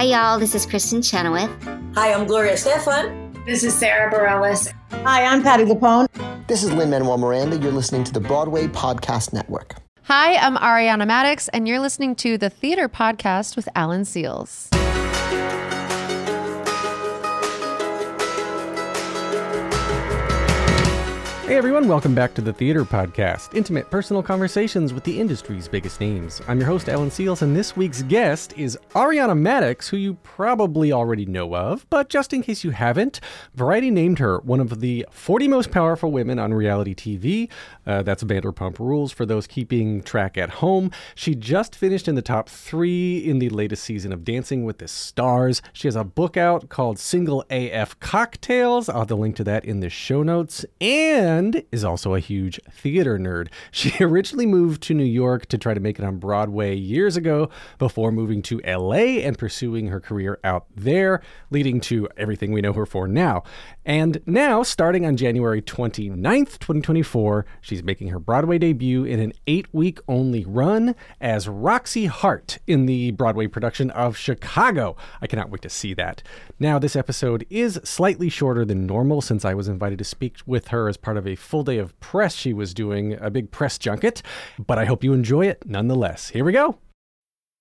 Hi, y'all. This is Kristin Chenoweth. Hi, I'm Gloria Estefan. This is Sara Bareilles. Hi, I'm Patti LuPone. This is Lin Manuel Miranda. You're listening to the Broadway Podcast Network. Hi, I'm Ariana Madix, and you're listening to the Theater Podcast with Alan Seales. Hey everyone, welcome back to the Theater Podcast, intimate personal conversations with the industry's biggest names. I'm your host, Alan Seales, and this week's guest is Ariana Madix, who you probably already know of, but just in case you haven't, Variety named her one of the 40 most powerful women on reality TV. Uh, that's Vanderpump Rules for those keeping track at home. She just finished in the top three in the latest season of Dancing with the Stars. She has a book out called Single AF Cocktails. I'll have the link to that in the show notes. And is also a huge theater nerd. She originally moved to New York to try to make it on Broadway years ago before moving to LA and pursuing her career out there, leading to everything we know her for now. And now, starting on January 29th, 2024, she's making her Broadway debut in an eight week only run as Roxie Hart in the Broadway production of Chicago. I cannot wait to see that. Now, this episode is slightly shorter than normal since I was invited to speak with her as part of a full day of press she was doing, a big press junket, but I hope you enjoy it nonetheless. Here we go.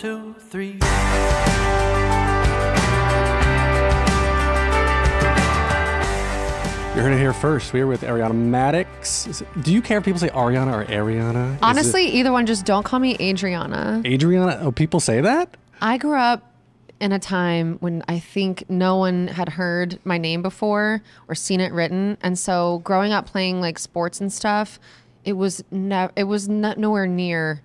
Here You're One, two, three. You heard it here first. We are with Ariana Madix. Is it- do you care if people say Ariana or Ariana? Is it Honestly, either one, just don't call me Adriana. Adriana. Oh, people say that. I grew up in a time when I think no one had heard my name before or seen it written, and so growing up playing like sports and stuff, it was never, it was no- nowhere near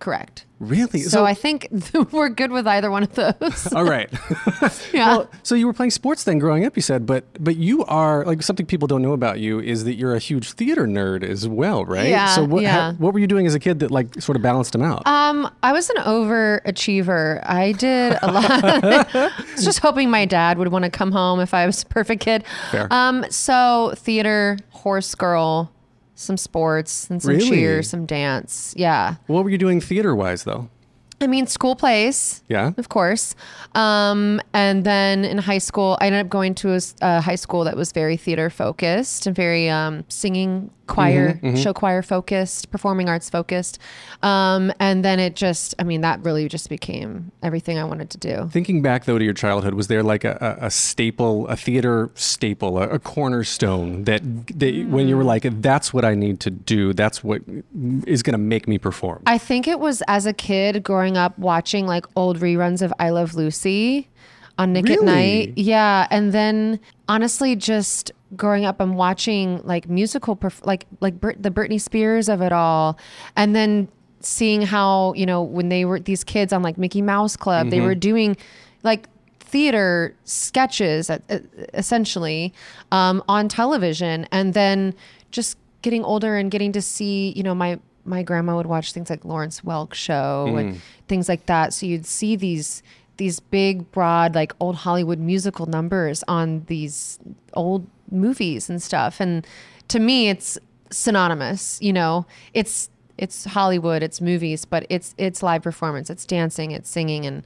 correct. Really? So, I think we're good with either one of those. All right. yeah. Well, so you were playing sports then growing up, you said, but but you are like something people don't know about you is that you're a huge theater nerd as well, right? Yeah, So what yeah. ha- what were you doing as a kid that like sort of balanced them out? Um, I was an overachiever. I did a lot. I was just hoping my dad would want to come home if I was a perfect kid. Fair. Um, so theater, horse girl, some sports, and some Really? cheer, some dance. Yeah. what were you doing theater wise though? I mean, school plays. Yeah. Of course. Um, and then in high school, I ended up going to a high school that was very theater focused and very um, singing choir, Mm-hmm, show choir focused, performing arts focused. Um, and then it just, I mean, that really just became everything I wanted to do. Thinking back though to your childhood, was there like a, a, staple, a theater staple, a, a cornerstone that, that when you were like, that's what I need to do, that's what is going to make me perform? I think it was as a kid growing up watching like old reruns of I Love Lucy on Nick at Night. Yeah, and then honestly just growing up and watching like musical perf- like like Brit- the Britney Spears of it all. And then seeing how, you know, when they were these kids on like Mickey Mouse Club, they were doing like theater sketches essentially um, on television. And then just getting older and getting to see you know my my grandma would watch things like Lawrence Welk show and things like that. So you'd see these these big broad like old Hollywood musical numbers on these old movies and stuff. And to me it's synonymous you know? It's it's Hollywood it's movies but it's it's live performance. It's dancing it's singing and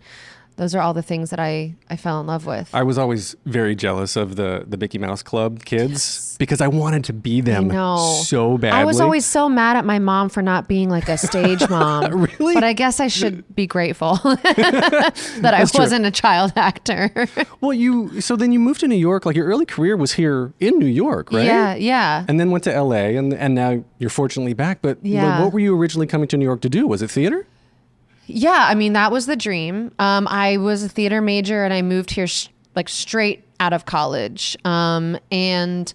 those are all the things that I, I fell in love with. I was always very jealous of the the Mickey Mouse Club kids because I wanted to be them so badly. I was always so mad at my mom for not being like a stage mom. Really? But I guess I should be grateful that I wasn't a child actor. well, you so then you moved to New York. Like your early career was here in New York, right? Yeah, yeah. And then went to L.A. and and now you're fortunately back. But Yeah. what were you originally coming to New York to do? Was it theater? Yeah, I mean that was the dream. Um, I was a theater major, and I moved here sh- like straight out of college, um, and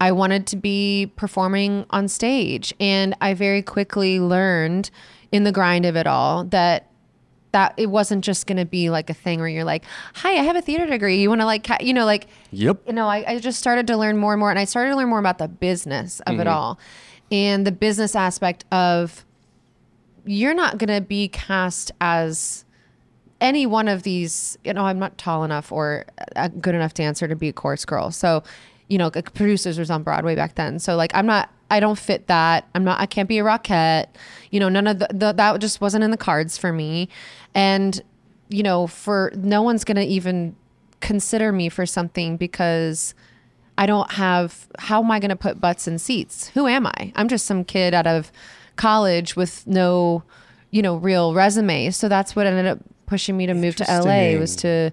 I wanted to be performing on stage. And I very quickly learned in the grind of it all that that it wasn't just going to be like a thing where you're like, "Hi, I have a theater degree. You want to like, ca-" you know, like." Yep. You know, I, I just started to learn more and more, and I started to learn more about the business of it all, and the business aspect of you're not going to be cast as any one of these you know i'm not tall enough or a good enough dancer to be a chorus girl. So you know like producers was on broadway back then. So like i'm not i don't fit that. I'm not i can't be a rockette. You know none of the, the that just wasn't in the cards for me. And you know for no one's gonna even consider me for something because I don't have how am I going to put butts in seats? Who am I? I'm just some kid out of college with no, you know, real resume. So that's what ended up pushing me to move to LA was to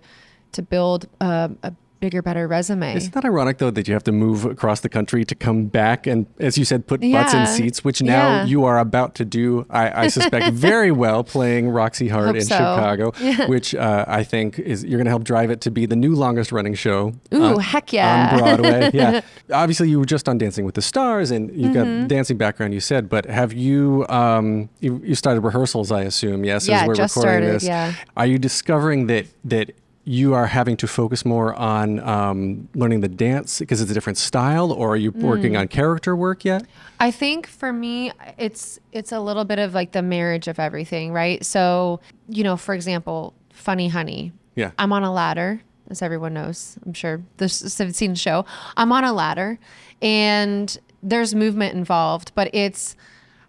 to build uh, a bigger, better resume. Isn't that ironic though that you have to move across the country to come back and, as you said, put butts in seats, which now Yeah. you are about to do. I, I suspect very well playing Roxie Hart Hope in so. Chicago, which uh, I think is you're going to help drive it to be the new longest running show. Ooh, on- heck yeah. On Broadway, yeah. Obviously, you were just on Dancing with the Stars, and you've Mm-hmm. got dancing background. You said, but have you um, you, you started rehearsals? I assume yes. Yeah, as we're just recording started, this. yeah. Are you discovering that that you are having to focus more on um, learning the dance because it's a different style, or are you Mm. working on character work yet? I think for me, it's it's a little bit of like the marriage of everything, right? So, you know, for example, Funny Honey. Yeah. I'm on a ladder, as everyone knows. I'm sure this have seen the show. I'm on a ladder, and there's movement involved, but it's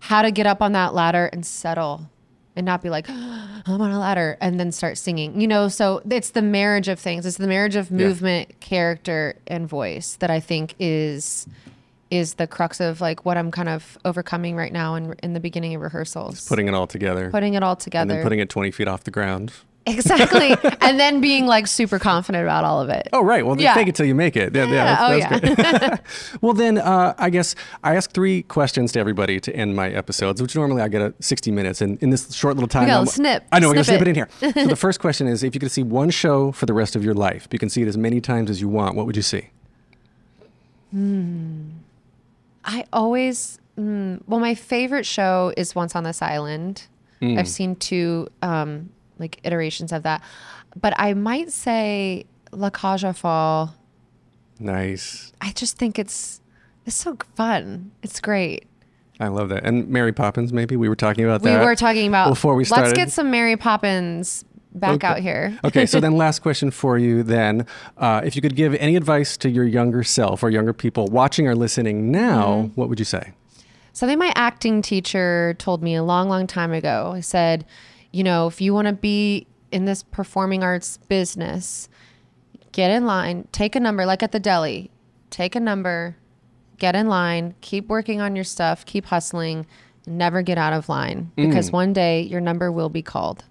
how to get up on that ladder and settle. And not be like, I'm on a ladder and then start singing, you know? So it's the marriage of things. It's the marriage of movement, character, and voice that I think is is the crux of like what I'm kind of overcoming right now in in the beginning of rehearsals. Just Putting it all together, putting it all and together. then putting it 20 feet off the ground. Exactly. and then being like super confident about all of it. Oh, right. Well, Yeah. fake it till you make it. Yeah, yeah, Yeah, that's, oh, that's great. well, then uh, I guess I ask three questions to everybody to end my episodes, which normally I get a 60 minutes. And in this short little time, I'm- snip- I know, we're going to snip it. in here. so the first question is if you could see one show for the rest of your life, you can see it as many times as you want, what would you see? Hmm. I always mm, well my favorite show is Once on This Island. Mm. I've seen two um like iterations of that. But I might say La aux Fall. Nice. I just think it's it's so fun. It's great. I love that. And Mary Poppins, maybe we were talking about We were talking about before we started. Let's get some Mary Poppins back out here. okay, so then last question for you then. Uh, if you could give any advice to your younger self or younger people watching or listening now, Mm-hmm. what would you say? Something my acting teacher told me a long, long time ago. I said, you know, if you want to be in this performing arts business, get in line, take a number, like at the deli, take a number, get in line, keep working on your stuff, keep hustling, never get out of line because one day your number will be called.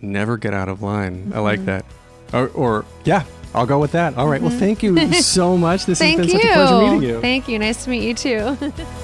Never get out of line. I Mm-hmm. like that. Or, or yeah, I'll go with that. All right. Well, thank you so much. This has you. been such a pleasure meeting you. Thank you. Nice to meet you too.